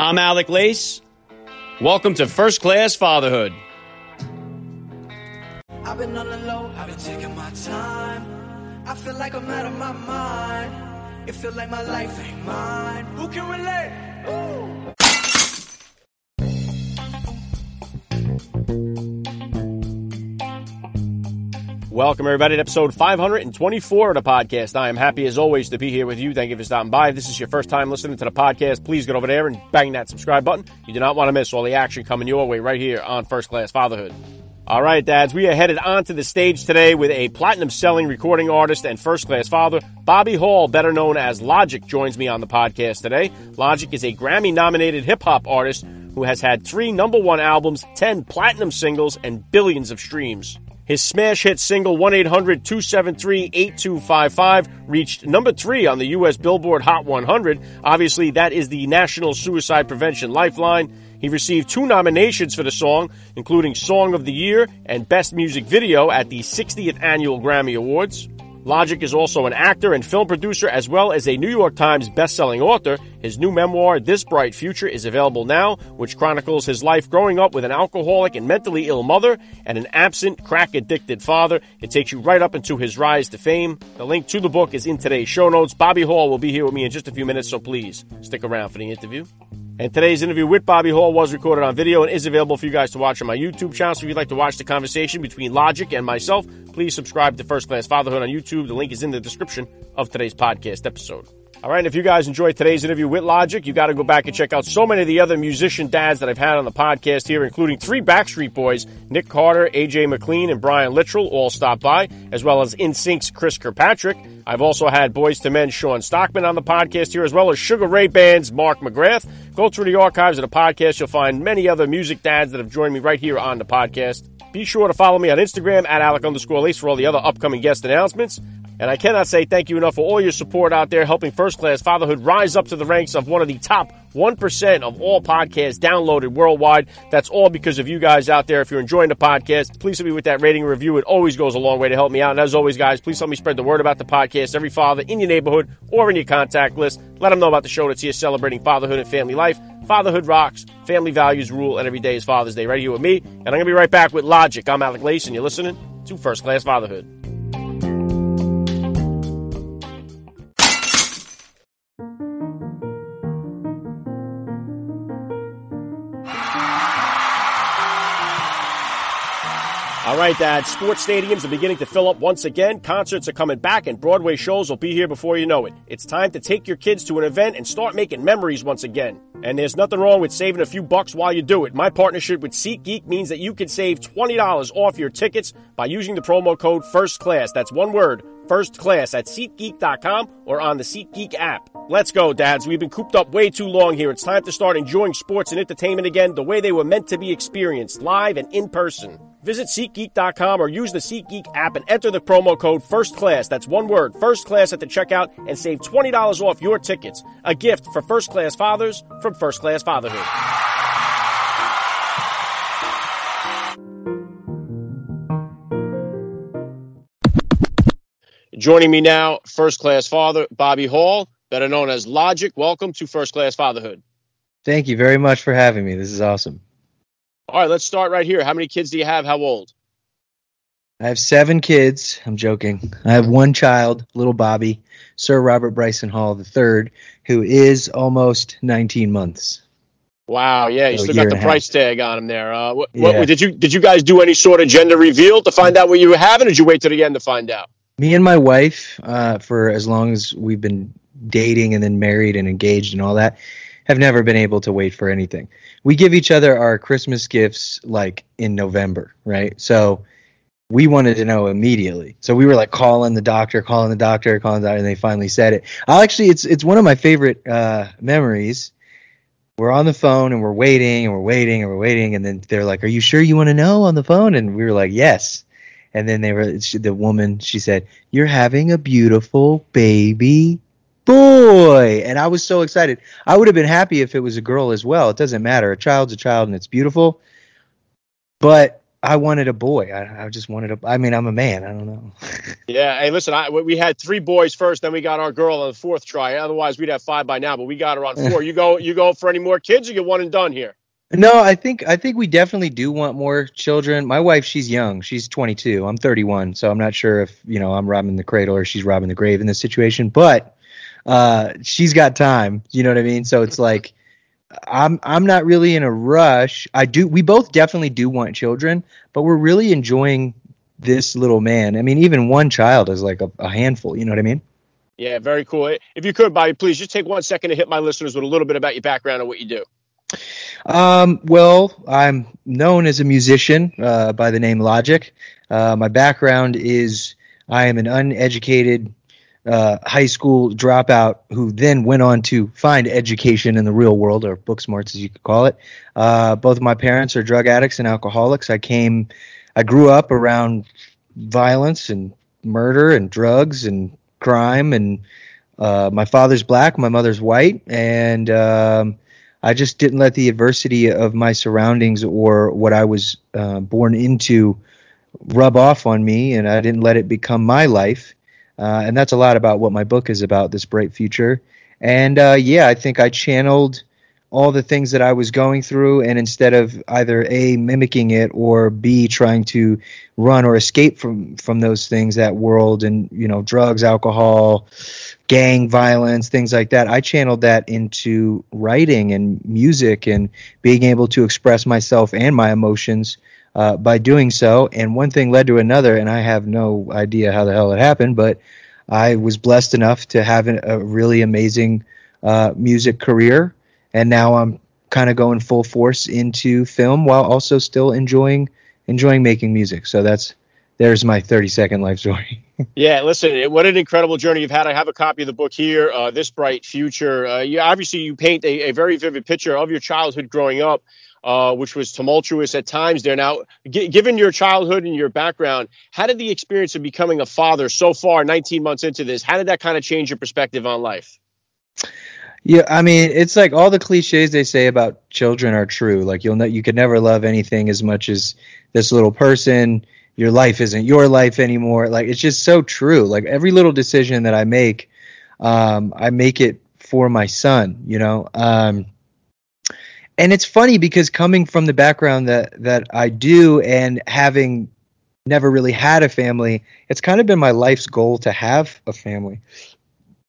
I'm Alec Lace. Welcome to First Class Fatherhood. I've been on the low, I've been taking my time. I feel like I'm out of my mind. It like my life ain't mine. Who can relate? Ooh. Welcome, everybody, to episode 524 of the podcast. I am happy, as always, to be here with you. Thank you for stopping by. If this is your first time listening to the podcast, please get over there and bang that subscribe button. You do not want to miss all the action coming your way right here on First Class Fatherhood. All right, dads, we are headed onto the stage today with a platinum selling recording artist and first class father. Bobby Hall, better known as Logic, joins me on the podcast today. Logic is a Grammy nominated hip hop artist who has had three number one albums, 10 platinum singles, and billions of streams. His smash hit single 1 800 273 8255 reached number three on the U.S. Billboard Hot 100. Obviously, that is the National Suicide Prevention Lifeline. He received two nominations for the song, including Song of the Year and Best Music Video at the 60th Annual Grammy Awards. Logic is also an actor and film producer as well as a New York Times best-selling author. His new memoir, This Bright Future, is available now, which chronicles his life growing up with an alcoholic and mentally ill mother and an absent, crack-addicted father. It takes you right up into his rise to fame. The link to the book is in today's show notes. Bobby Hall will be here with me in just a few minutes, so please stick around for the interview. And today's interview with Bobby Hall was recorded on video and is available for you guys to watch on my YouTube channel. So if you'd like to watch the conversation between Logic and myself, please subscribe to First Class Fatherhood on YouTube. The link is in the description of today's podcast episode. All right, and if you guys enjoyed today's interview with Logic, you got to go back and check out so many of the other musician dads that I've had on the podcast here, including three Backstreet Boys, Nick Carter, AJ McLean, and Brian Littrell, all stopped by, as well as NSYNC's Chris Kirkpatrick. I've also had Boyz II Men Shawn Stockman on the podcast here, as well as Sugar Ray Band's Mark McGrath. Go through the archives of the podcast. You'll find many other music dads that have joined me right here on the podcast. Be sure to follow me on Instagram at Alec underscore Lace for all the other upcoming guest announcements. And I cannot say thank you enough for all your support out there, helping First Class Fatherhood rise up to the ranks of one of the top 1% of all podcasts downloaded worldwide. That's all because of you guys out there. If you're enjoying the podcast, please help me with that rating review. It always goes a long way to help me out. And as always, guys, please help me spread the word about the podcast. Every father in your neighborhood or in your contact list, let them know about the show that's here celebrating fatherhood and family life. Fatherhood rocks, family values rule, and every day is Father's Day right here with me. And I'm going to be right back with Logic. I'm Alec Lace, and you're listening to First Class Fatherhood. Right, Dad. Sports stadiums are beginning to fill up once again. Concerts are coming back, and Broadway shows will be here before you know it. It's time to take your kids to an event and start making memories once again. And there's nothing wrong with saving a few bucks while you do it. My partnership with SeatGeek means that you can save $20 off your tickets by using the promo code FIRST CLASS. That's one word, first class at SeatGeek.com or on the SeatGeek app. Let's go, dads. We've been cooped up way too long here. It's time to start enjoying sports and entertainment again the way they were meant to be experienced, live and in person. Visit SeatGeek.com or use the SeatGeek app and enter the promo code FIRSTCLASS. That's one word, First Class at the checkout and save $20 off your tickets. A gift for first class fathers from First Class Fatherhood. Joining me now, first class father Bobby Hall, better known as Logic. Welcome to First Class Fatherhood. Thank you very much for having me. This is awesome. All right, let's start right here. How many kids do you have? How old? I have seven kids. I'm joking. I have one child, little Bobby, Sir Robert Bryson Hall III, who is almost 19 months. Wow, yeah, you So still got the price tag on him there. Uh, what, Yeah. what did you did you guys do any sort of gender reveal to find out what you were having, or did you wait till the end to find out? Me and my wife, uh, for as long as we've been dating and then married and engaged and all that, have never been able to wait for anything. We give each other our Christmas gifts like in November, right? So we wanted to know immediately. So we were like calling the doctor, calling the doctor, calling the doctor, and they finally said it. I'll actually, it's it's one of my favorite uh, memories. We're on the phone and we're waiting and we're waiting and we're waiting, and then they're like, "Are you sure you want to know?" On the phone, and we were like, "Yes." And then they were she, the woman. She said, "You're having a beautiful baby boy," and I was so excited. I would have been happy if it was a girl as well. It doesn't matter. A child's a child, and it's beautiful. But I wanted a boy. I, I just wanted a. I mean, I'm a man. I don't know. yeah. Hey, listen. I, we had three boys first, then we got our girl on the fourth try. Otherwise, we'd have five by now. But we got her on four. you go. You go for any more kids? Or you get one and done here? No, I think I think we definitely do want more children. My wife, she's young. She's 22. I'm 31, so I'm not sure if you know I'm robbing the cradle or she's robbing the grave in this situation. But uh, she's got time. You know what I mean? So it's like I'm I'm not really in a rush. I do. We both definitely do want children, but we're really enjoying this little man. I mean, even one child is like a, a handful. You know what I mean? Yeah, very cool. If you could, Bobby, please just take one second to hit my listeners with a little bit about your background and what you do. Um, well, I'm known as a musician uh, by the name Logic. Uh, my background is I am an uneducated uh, high school dropout who then went on to find education in the real world, or book smarts as you could call it. Uh, both of my parents are drug addicts and alcoholics. I came, I grew up around violence and murder and drugs and crime and uh, my father's black, my mother's white, and um, I just didn't let the adversity of my surroundings or what I was uh, born into rub off on me, and I didn't let it become my life. Uh, and that's a lot about what my book is about, this bright future. And uh, yeah, I think I channeled all the things that I was going through, and instead of either a mimicking it or b trying to run or escape from from those things, that world and you know drugs, alcohol, gang violence, things like that. I channeled that into writing and music and being able to express myself and my emotions uh, by doing so. And one thing led to another, and I have no idea how the hell it happened, but I was blessed enough to have an, a really amazing uh, music career. And now I'm kind of going full force into film while also still enjoying enjoying making music. So that's there's my 30 second life story. yeah, listen, what an incredible journey you've had. I have a copy of the book here, uh, This Bright Future. Uh, you, obviously, you paint a, a, very vivid picture of your childhood growing up, uh, which was tumultuous at times there. Now, g- given your childhood and your background, how did the experience of becoming a father so far, 19 months into this, how did that kind of change your perspective on life? Yeah, I mean, it's like all the cliches they say about children are true. Like you'll know you could never love anything as much as this little person your life isn't your life anymore. Like it's just so true. Like every little decision that I make, um, I make it for my son. You know, um, and it's funny because coming from the background that that I do and having never really had a family, it's kind of been my life's goal to have a family.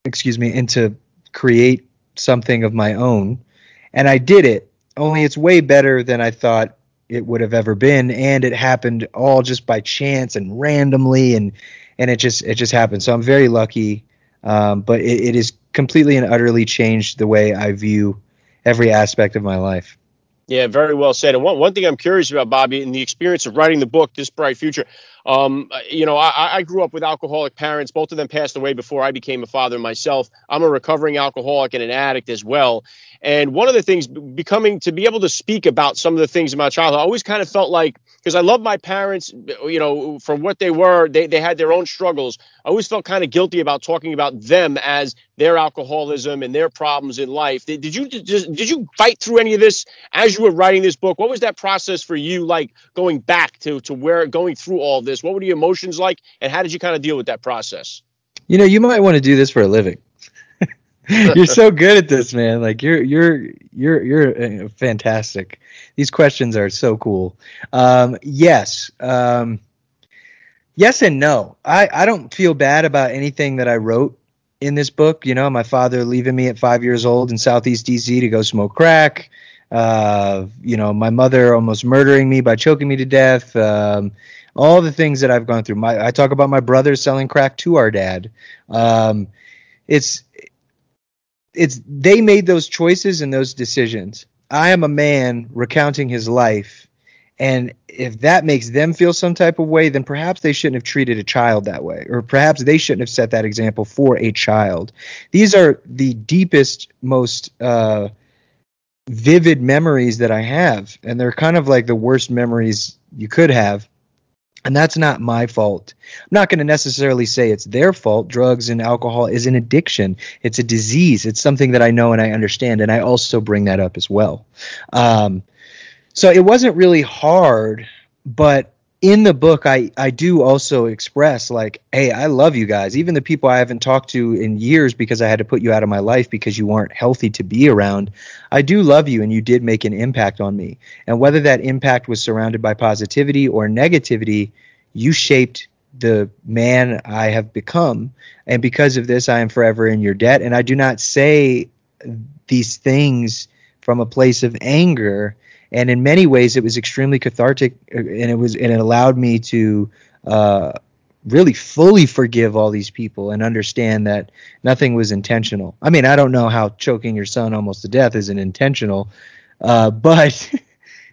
Excuse me, and to create something of my own. And I did it. Only it's way better than I thought it would have ever been and it happened all just by chance and randomly and and it just it just happened so i'm very lucky um, but it, it is completely and utterly changed the way i view every aspect of my life yeah, very well said. And one, one thing I'm curious about, Bobby, in the experience of writing the book, This Bright Future, um, you know, I, I, grew up with alcoholic parents. Both of them passed away before I became a father myself. I'm a recovering alcoholic and an addict as well. And one of the things becoming to be able to speak about some of the things in my childhood, I always kind of felt like because I love my parents, you know, from what they were, they, they had their own struggles. I always felt kind of guilty about talking about them as their alcoholism and their problems in life. Did, you did you fight through any of this as you were writing this book? What was that process for you like going back to to where going through all this? What were the emotions like, and how did you kind of deal with that process? You know, you might want to do this for a living. you're so good at this, man. Like you're you're you're you're uh, fantastic. These questions are so cool. Um, yes, um, yes, and no. I I don't feel bad about anything that I wrote in this book. You know, my father leaving me at five years old in Southeast DC to go smoke crack. Uh, you know, my mother almost murdering me by choking me to death. Um, all the things that I've gone through. My I talk about my brother selling crack to our dad. Um, it's it's they made those choices and those decisions. I am a man recounting his life, and if that makes them feel some type of way, then perhaps they shouldn't have treated a child that way, or perhaps they shouldn't have set that example for a child. These are the deepest, most uh, vivid memories that I have, and they're kind of like the worst memories you could have and that's not my fault. I'm not going to necessarily say it's their fault. Drugs and alcohol is an addiction. It's a disease. It's something that I know and I understand. And I also bring that up as well. Um, so it wasn't really hard but in the book I, I do also express like hey i love you guys. Even the people i haven't talked to in years because i had to put you out of my life because you weren't healthy to be around i do love you and you did make an impact on me. And whether that impact was surrounded by positivity or negativity you shaped the man i have become. And because of this i am forever in your debt. And i do not say these things from a place of anger and in many ways it was extremely cathartic uh, and it was and it allowed me to uh, really fully forgive all these people and understand that nothing was intentional. I mean i don't know how choking your son almost to death isn't intentional uh, but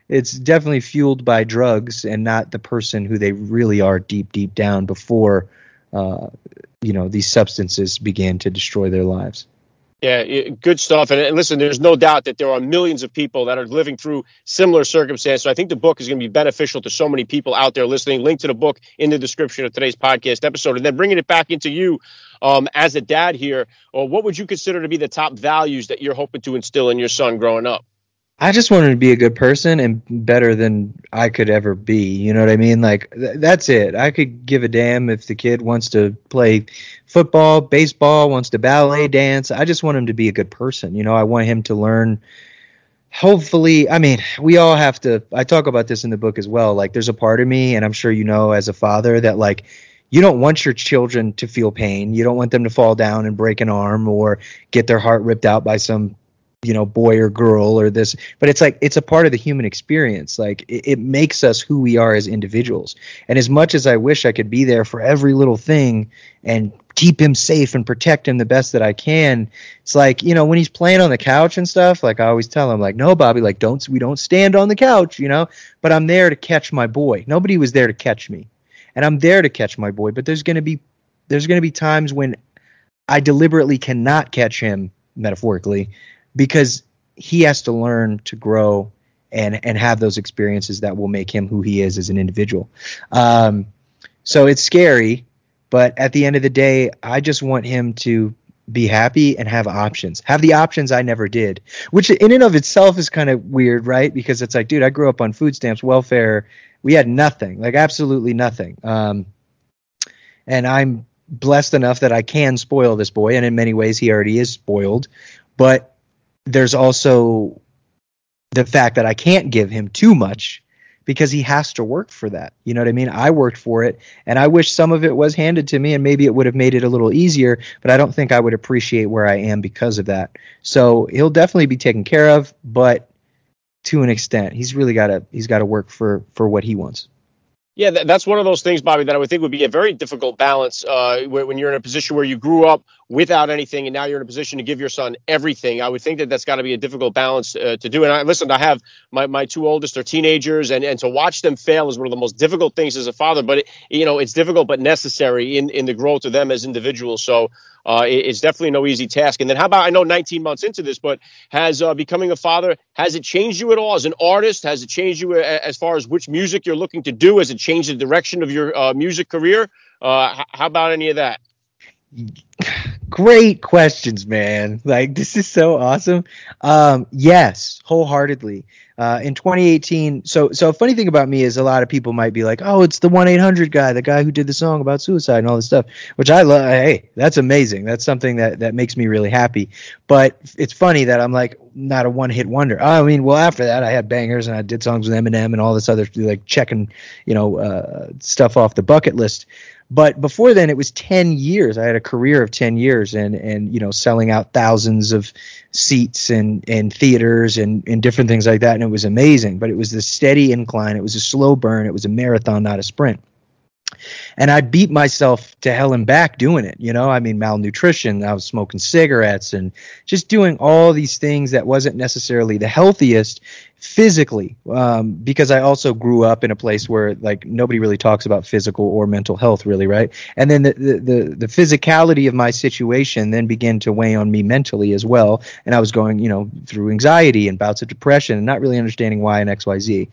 it's definitely fueled by drugs and not the person who they really are deep deep down before uh, you know these substances began to destroy their lives yeah, good stuff. And, listen, there's no doubt that there are millions of people that are living through similar circumstances. So I think the book is going to be beneficial to so many people out there listening. Link to the book in the description of today's podcast episode. And then bringing it back into you um, as a dad here, or what would you consider to be the top values that you're hoping to instill in your son growing up? I just want him to be a good person and better than I could ever be. You know what I mean? Like th- that's it. I could give a damn if the kid wants to play football, baseball, wants to ballet dance. I just want him to be a good person. You know, I want him to learn hopefully i mean we all have to i talk about this in the book as well like there's a part of me and i'm sure you know as a father that like you don't want your children to feel pain you don't want them to fall down and break an arm or get their heart ripped out by some you know boy or girl or this but it's like it's a part of the human experience. Like it, it, makes us who we are as individuals. And as much as i wish i could be there for every little thing and keep him safe and protect him the best that i can it's like you know when he's playing on the couch and stuff like i always tell him like no bobby like don't we don't stand on the couch you know? But i'm there to catch my boy. Nobody was there to catch me. And i'm there to catch my boy but there's going to be there's going to be times when i deliberately cannot catch him metaphorically because he has to learn to grow and and have those experiences that will make him who he is as an individual. Um, so it's scary, but at the end of the day, I just want him to be happy and have options. Have the options I never did, which in and of itself is kind of weird, right? Because it's like, dude, I grew up on food stamps, welfare. We had nothing, like absolutely nothing. Um, and I'm blessed enough that I can spoil this boy, and in many ways, he already is spoiled. But there's also the fact that I can't give him too much because he has to work for that. You know what I mean? I worked for it and I wish some of it was handed to me and maybe it would have made it a little easier, but I don't think I would appreciate where I am because of that. So he'll definitely be taken care of, but to an extent, he's really got to he's got to work for for what he wants. Yeah, that's one of those things, Bobby, that I would think would be a very difficult balance uh, when you're in a position where you grew up without anything and now you're in a position to give your son everything. I would think that that's got to be a difficult balance uh, to do. And I listen, I have my, my two oldest are teenagers, and, and to watch them fail is one of the most difficult things as a father. But it, you know, it's difficult but necessary in in the growth of them as individuals. So uh, it, it's definitely no easy task. And then how about I know 19 months into this, but has uh, becoming a father has it changed you at all as an artist? Has it changed you as far as which music you're looking to do? Has it changed the direction of your uh, music career? Uh, how about any of that? Great questions, man. Like this is so awesome. Um, yes, wholeheartedly. Uh, in 2018, so so funny thing about me is a lot of people might be like, "Oh, it's the one eight hundred guy, the guy who did the song about suicide and all this stuff," which I love. Hey, that's amazing. That's something that that makes me really happy. But it's funny that I'm like not a one hit wonder. I mean, well, after that, I had bangers and I did songs with Eminem and all this other like checking, you know, uh, stuff off the bucket list. But before then, it was 10 years. I had a career of 10 years and, and you know, selling out thousands of seats and, and theaters and, and different things like that. And it was amazing. But it was the steady incline. It was a slow burn. It was a marathon, not a sprint and I beat myself to hell and back doing it. You know, I mean, malnutrition. I was smoking cigarettes and just doing all these things that wasn't necessarily the healthiest physically, um, because I also grew up in a place where like nobody really talks about physical or mental health, really, right? And then the the the, the physicality of my situation then began to weigh on me mentally as well, and I was going, you know, through anxiety and bouts of depression and not really understanding why and X Y Z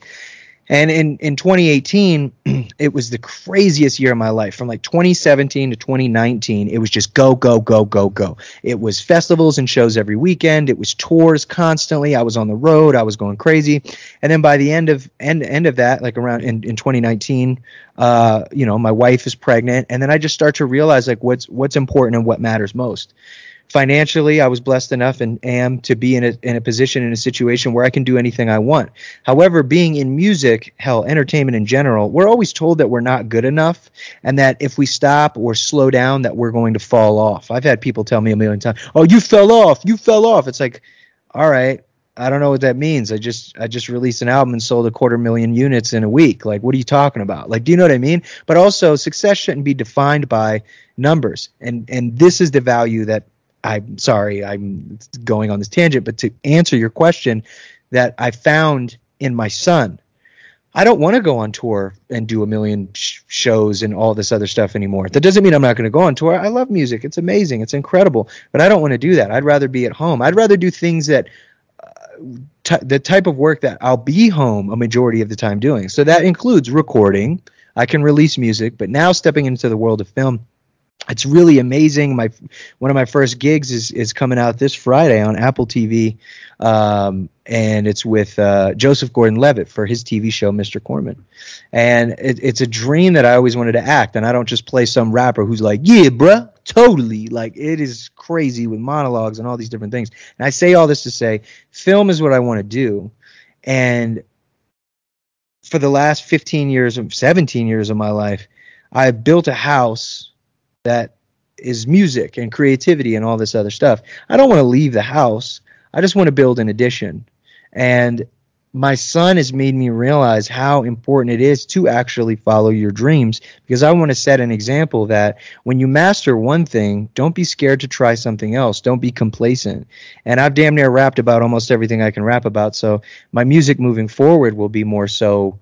And in, in 2018, it was the craziest year of my life. From like 2017 to 2019, it was just go, go, go, go, go. It was festivals and shows every weekend. It was tours constantly. I was on the road. I was going crazy. And then by the end of end end of that, like around in, in 2019, uh, you know, my wife is pregnant, and then I just start to realize like what's what's important and what matters most financially i was blessed enough and am to be in a, in a position in a situation where i can do anything i want however being in music hell entertainment in general we're always told that we're not good enough and that if we stop or slow down that we're going to fall off i've had people tell me a million times oh you fell off you fell off it's like all right I don't know what that means. I just I just released an album and sold a quarter million units in a week. Like what are you talking about? Like do you know what I mean? But also success shouldn't be defined by numbers. And and this is the value that I'm sorry, I'm going on this tangent, but to answer your question, that I found in my son. I don't want to go on tour and do a million sh- shows and all this other stuff anymore. That doesn't mean I'm not going to go on tour. I love music. It's amazing. It's incredible. But I don't want to do that. I'd rather be at home. I'd rather do things that uh, t- the type of work that I'll be home a majority of the time doing. So that includes recording. I can release music, but now stepping into the world of film, it's really amazing. My one of my first gigs is is coming out this Friday on Apple TV, um, and it's with uh, Joseph Gordon-Levitt for his TV show Mr. Corman, and it, it's a dream that I always wanted to act. And I don't just play some rapper who's like, "Yeah, bruh, totally." Like it is crazy with monologues and all these different things. And I say all this to say, film is what I want to do, and for the last 15 years, 17 years of my life, I've built a house that is music and creativity and all this other stuff. I don't want to leave the house. I just want to build an addition. And my son has made me realize how important it is to actually follow your dreams because I want to set an example that when you master one thing, don't be scared to try something else. Don't be complacent. And I've damn near rapped about almost everything I can rap about. So my music moving forward will be more so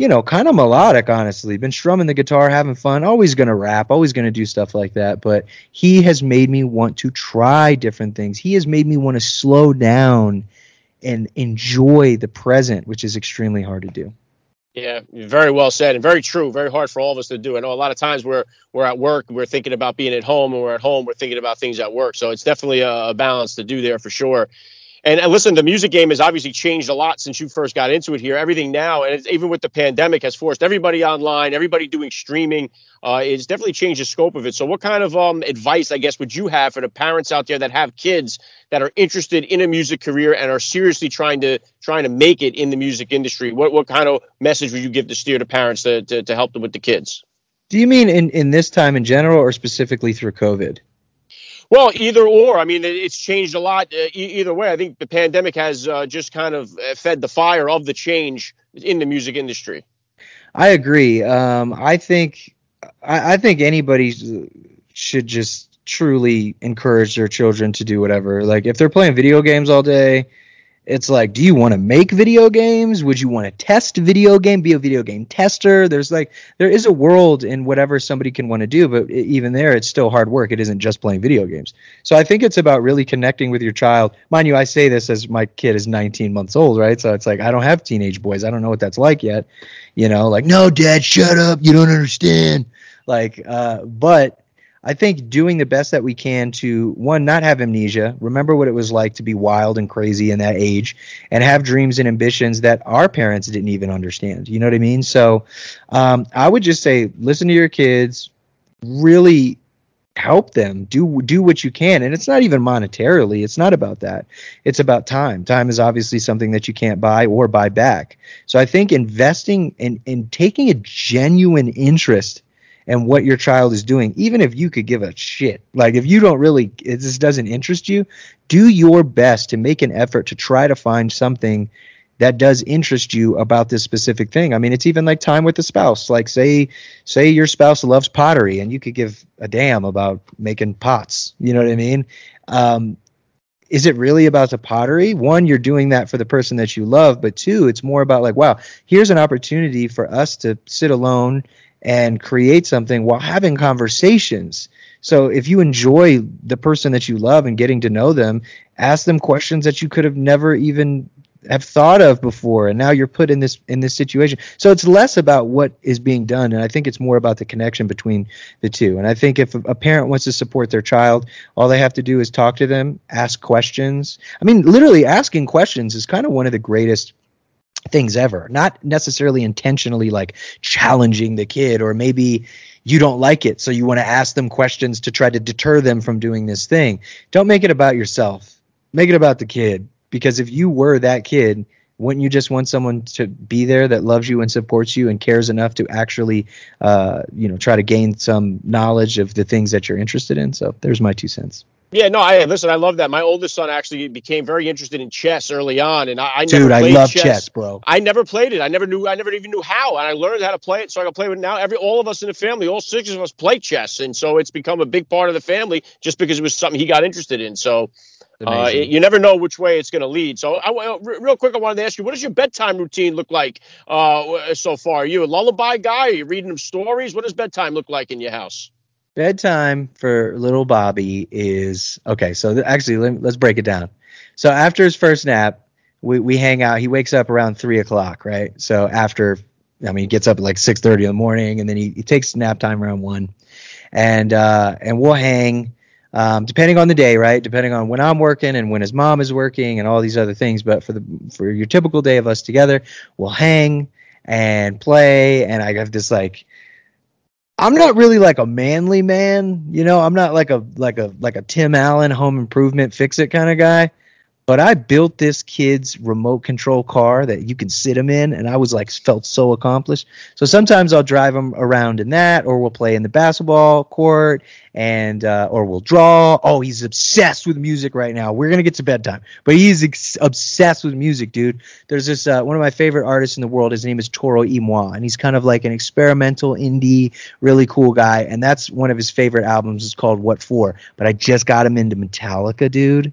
you know, kind of melodic, honestly. Been strumming the guitar, having fun, always going to rap, always going to do stuff like that. But he has made me want to try different things. He has made me want to slow down and enjoy the present, which is extremely hard to do. Yeah, very well said and very true. Very hard for all of us to do. I know a lot of times we're we're at work, we're thinking about being at home, and we're at home, we're thinking about things at work. So it's definitely a, a balance to do there for sure. And, and, listen, the music game has obviously changed a lot since you first got into it here. Everything now, and even with the pandemic, has forced everybody online, everybody doing streaming. Uh, it's definitely changed the scope of it. So, what kind of um, advice, I guess, would you have for the parents out there that have kids that are interested in a music career and are seriously trying to trying to make it in the music industry? What what kind of message would you give to steer to parents to, to, to help them with the kids? Do you mean in, in this time in general, or specifically through COVID? Well, either or. I mean, it's changed a lot. Uh, either way, I think the pandemic has uh, just kind of uh, fed the fire of the change in the music industry. I agree. Um, I think I, I think anybody should just truly encourage their children to do whatever. Like if they're playing video games all day, it's like do you want to make video games? Would you want to test video game be a video game tester? There's like there is a world in whatever somebody can want to do but even there it's still hard work. It isn't just playing video games. So i think it's about really connecting with your child. Mind you i say this as my kid is 19 months old right? So it's like i don't have teenage boys. I don't know what that's like yet. You know like no dad shut up. You don't understand. Like uh but I think doing the best that we can to one not have amnesia, remember what it was like to be wild and crazy in that age, and have dreams and ambitions that our parents didn't even understand. You know what I mean? So um, I would just say, listen to your kids, really help them do do what you can and it's not even monetarily it's not about that it's about time time is obviously something that you can't buy or buy back so i think investing in in taking a genuine interest and what your child is doing, even if you could give a shit. Like if you don't really, this doesn't interest you, do your best to make an effort to try to find something that does interest you about this specific thing. I mean, it's even like time with the spouse. Like say say your spouse loves pottery and you could give a damn about making pots. You know what I mean? Um, is it really about the pottery? One, you're doing that for the person that you love, but two, it's more about like, wow, here's an opportunity for us to sit alone and create something while having conversations. So if you enjoy the person that you love and getting to know them, ask them questions that you could have never even have thought of before and now you're put in this in this situation. So it's less about what is being done and i think it's more about the connection between the two. And i think if a parent wants to support their child all they have to do is talk to them ask questions. I mean literally asking questions is kind of one of the greatest things ever. Not necessarily intentionally like challenging the kid or maybe you don't like it so you want to ask them questions to try to deter them from doing this thing. Don't make it about yourself. Make it about the kid. Because if you were that kid wouldn't you just want someone to be there that loves you and supports you and cares enough to actually uh, you know try to gain some knowledge of the things that you're interested in? So there's my two cents yeah, no, I listen. I love that. My oldest son actually became very interested in chess early on, and I, I Dude, never played I love chess. chess. bro. I never played it. I never knew. I never even knew how, and I learned how to play it, so I can play it now. Every all of us in the family, all six of us, play chess, and so it's become a big part of the family just because it was something he got interested in. So uh, it, you never know which way it's going to lead. So, I, real quick, I wanted to ask you, what does your bedtime routine look like uh, so far? Are you a lullaby guy? Are you reading them stories? What does bedtime look like in your house? Bedtime for little Bobby is okay. So th- actually, let, us break it down. So after his first nap, we, we hang out. He wakes up around three o'clock, right? So after, I mean, he gets up at like six thirty in the morning, and then he, he takes nap time around one, and uh, and we'll hang um, depending on the day, right? Depending on when I'm working and when his mom is working and all these other things. But for the for your typical day of us together, we'll hang and play. And I have this like, I'm not really like a manly man, you know. I'm not like a like a like a Tim Allen home improvement fix it kind of guy but I built this kid's remote control car that you can sit him in, and I was like felt so accomplished. So sometimes I'll drive him around in that, or we'll play in the basketball court, and uh, or we'll draw. Oh, he's obsessed with music right now. We're gonna get to bedtime, but he's ex- obsessed with music, dude. There's this uh, one of my favorite artists in the world. His name is Toro y Moi, and he's kind of like an experimental indie, really cool guy. And that's one of his favorite albums. It's called What For. But I just got him into Metallica, dude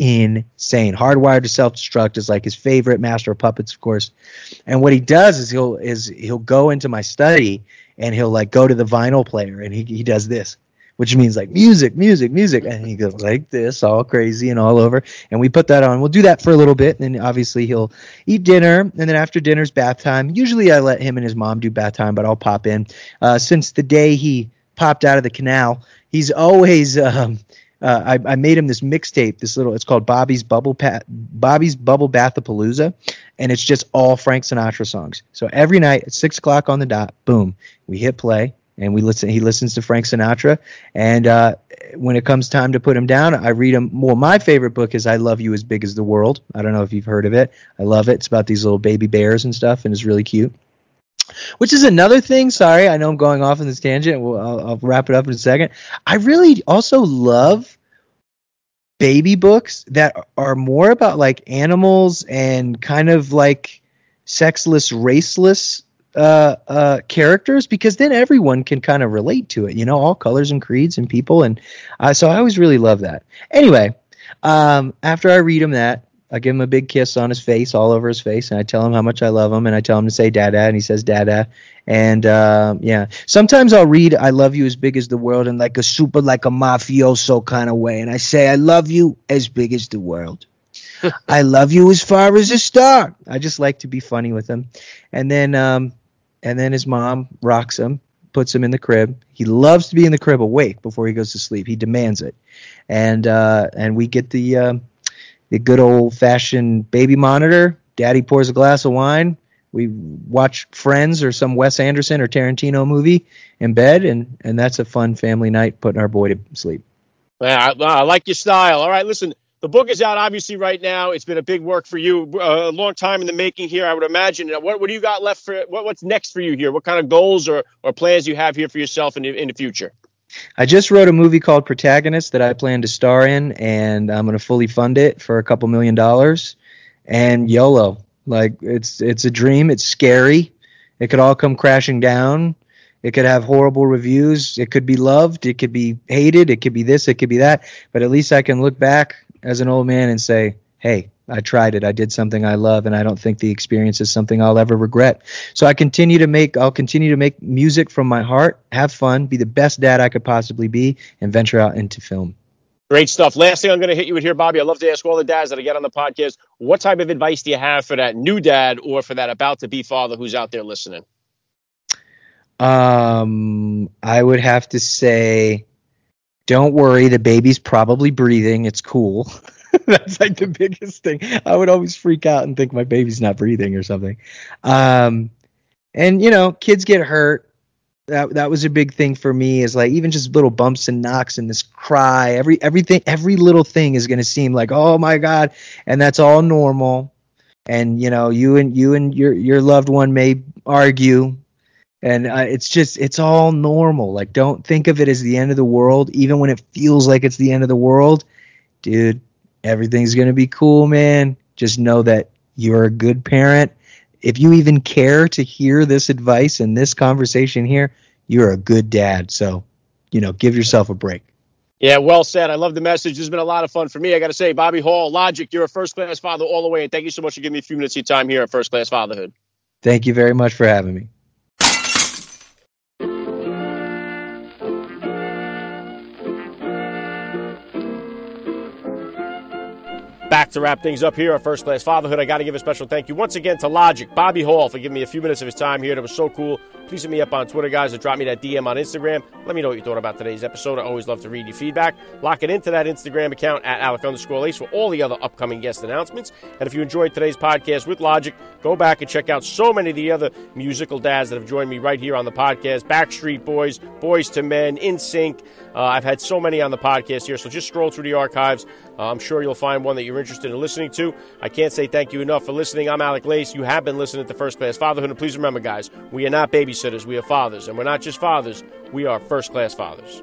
insane. Hardwired to Self Destruct is like his favorite Master of Puppets, of course. And what he does is he'll is he'll go into my study and he'll like go to the vinyl player and he he does this, which means like music, music, music, and he goes like this, all crazy and all over. And we put that on. We'll do that for a little bit, and then obviously he'll eat dinner, and then after dinner's bath time. Usually I let him and his mom do bath time, but I'll pop in. Uh, since the day he popped out of the canal, he's always um, uh, I, I, made him this mixtape. This little, it's called Bobby's Bubble pa- Bobby's Bubble Bathapalooza, and it's just all Frank Sinatra songs. So every night at six o'clock on the dot, boom, we hit play and we listen. He listens to Frank Sinatra, and uh, when it comes time to put him down, I read him. Well, my favorite book is "I Love You as Big as the World." I don't know if you've heard of it. I love it. It's about these little baby bears and stuff, and it's really cute. Which is another thing. Sorry, I know I'm going off on this tangent. We'll, I'll, I'll wrap it up in a second. I really also love baby books that are more about like animals and kind of like sexless, raceless uh, uh, characters because then everyone can kind of relate to it, you know, all colors and creeds and people. And uh, so I always really love that. Anyway, um, after I read them that, I give him a big kiss on his face, all over his face, and I tell him how much I love him, and I tell him to say "dada," and he says "dada," and uh, yeah. Sometimes I'll read "I love you as big as the world" in like a super like a mafioso kind of way, and I say "I love you as big as the world." I love you as far as a star. I just like to be funny with him, and then um, and then his mom rocks him, puts him in the crib. He loves to be in the crib awake before he goes to sleep. He demands it, and uh, and we get the. Um, the good old fashioned baby monitor. Daddy pours a glass of wine. We watch Friends or some Wes Anderson or Tarantino movie in bed, and and that's a fun family night putting our boy to sleep. I, I like your style. All right, listen. The book is out obviously right now. It's been a big work for you, uh, a long time in the making here. I would imagine. What what do you got left for? What, what's next for you here? What kind of goals or, or plans you have here for yourself in in the future? I just wrote a movie called Protagonist that I plan to star in, and I'm going to fully fund it for a couple million dollars. And YOLO, like it's it's a dream. It's scary. It could all come crashing down. It could have horrible reviews. It could be loved. It could be hated. It could be this. It could be that. But at least I can look back as an old man and say, "Hey, I tried it. I did something I love, and I don't think the experience is something I'll ever regret. So I continue to make. I'll continue to make music from my heart, have fun, be the best dad I could possibly be, and venture out into film. Great stuff. Last thing I'm going to hit you with here, Bobby. I love to ask all the dads that I get on the podcast, what type of advice do you have for that new dad or for that about to be father who's out there listening? Um, I would have to say, don't worry. The baby's probably breathing. It's cool. That's like the biggest thing. I would always freak out and think my baby's not breathing or something. Um, and you know, kids get hurt that that was a big thing for me is like even just little bumps and knocks and this cry every everything every little thing is going to seem like oh my god and that's all normal and you know you and you and your your loved one may argue and uh, it's just it's all normal like don't think of it as the end of the world even when it feels like it's the end of the world dude everything's going to be cool man just know that you're a good parent if you even care to hear this advice and this conversation here, you're a good dad. So, you know, give yourself a break. Yeah, well said. I love the message. This has been a lot of fun for me. I got to say, Bobby Hall, Logic, you're a first class father all the way. And thank you so much for giving me a few minutes of your time here at First Class Fatherhood. Thank you very much for having me. Back to wrap things up here at First Class Fatherhood. I got to give a special thank you once again to Logic, Bobby Hall, for giving me a few minutes of his time here. That was so cool. Please hit me up on Twitter, guys, or drop me that DM on Instagram. Let me know what you thought about today's episode. I always love to read your feedback. Lock it into that Instagram account at Alec underscore Lace for all the other upcoming guest announcements. And if you enjoyed today's podcast with Logic, go back and check out so many of the other musical dads that have joined me right here on the podcast Backstreet Boys, Boyz II Men, NSYNC. Uh, I've had so many on the podcast here, so just scroll through the archives. I'm sure you'll find one that you're interested in listening to. I can't say thank you enough for listening. I'm Alec Lace. You have been listening to First Class Fatherhood. And please remember, guys, we are not babysitters, we are fathers. And we're not just fathers, we are first class fathers.